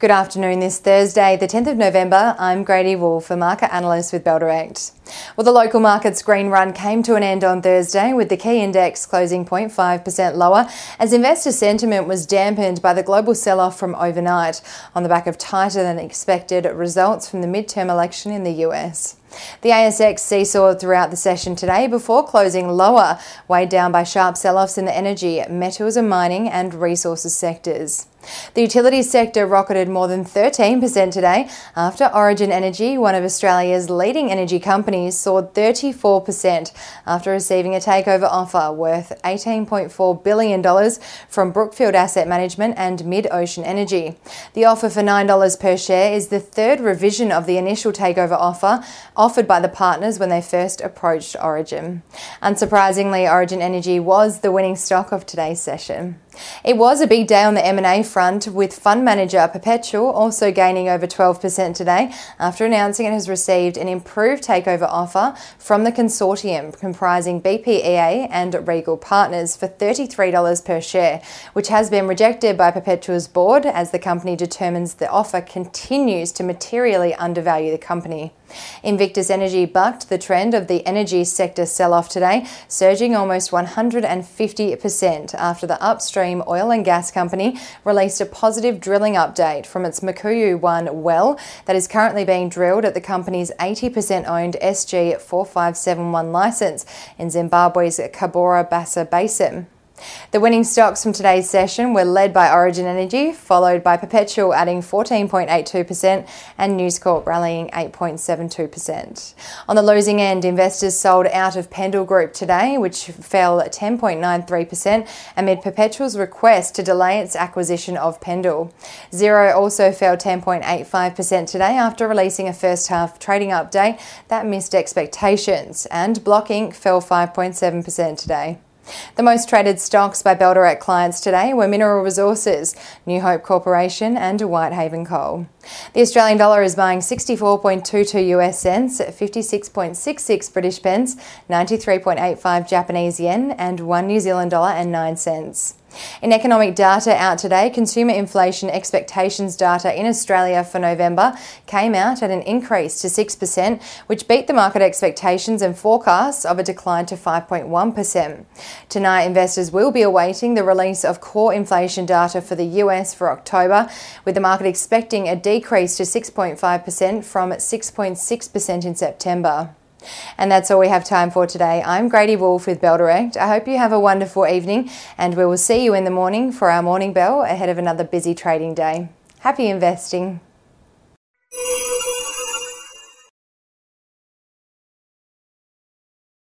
Good afternoon. This Thursday, the 10th of November, I'm Grady Wolf, a market analyst with Bell Direct. Well, the local market's green run came to an end on Thursday, with the key index closing 0.5% lower as investor sentiment was dampened by the global sell off from overnight on the back of tighter than expected results from the midterm election in the US. The ASX seesawed throughout the session today before closing lower, weighed down by sharp sell offs in the energy, metals and mining, and resources sectors. The utilities sector rocketed more than 13% today after Origin Energy, one of Australia's leading energy companies, soared 34% after receiving a takeover offer worth $18.4 billion from Brookfield Asset Management and Mid Ocean Energy. The offer for $9 per share is the third revision of the initial takeover offer offered by the partners when they first approached Origin. Unsurprisingly, Origin Energy was the winning stock of today's session. It was a big day on the M&A front with fund manager Perpetual also gaining over 12% today after announcing it has received an improved takeover offer from the consortium comprising BPEA and Regal Partners for $33 per share, which has been rejected by Perpetual's board as the company determines the offer continues to materially undervalue the company. Invictus Energy bucked the trend of the energy sector sell off today, surging almost 150% after the upstream oil and gas company released a positive drilling update from its Mukuyu 1 well that is currently being drilled at the company's 80% owned SG 4571 license in Zimbabwe's Cabora Bassa Basin. The winning stocks from today's session were led by Origin Energy, followed by Perpetual adding 14.82% and News Corp rallying 8.72%. On the losing end, investors sold out of Pendal Group today, which fell 10.93% amid Perpetual's request to delay its acquisition of Pendal. Xero also fell 10.85% today after releasing a first half trading update that missed expectations, and Block Inc. fell 5.7% today. The most traded stocks by Bell clients today were Mineral Resources, New Hope Corporation, and Whitehaven Coal. The Australian dollar is buying 64.22 US cents, 56.66 British pence, 93.85 Japanese yen, and 1 New Zealand dollar and 9 cents. In economic data out today, consumer inflation expectations data in Australia for November came out at an increase to 6%, which beat the market expectations and forecasts of a decline to 5.1%. Tonight, investors will be awaiting the release of core inflation data for the US for October, with the market expecting a decrease to 6.5% from 6.6% in September. And that's all we have time for today. I'm Grady Wolf with Bell Direct. I hope you have a wonderful evening, and we will see you in the morning for our morning bell ahead of another busy trading day. Happy investing.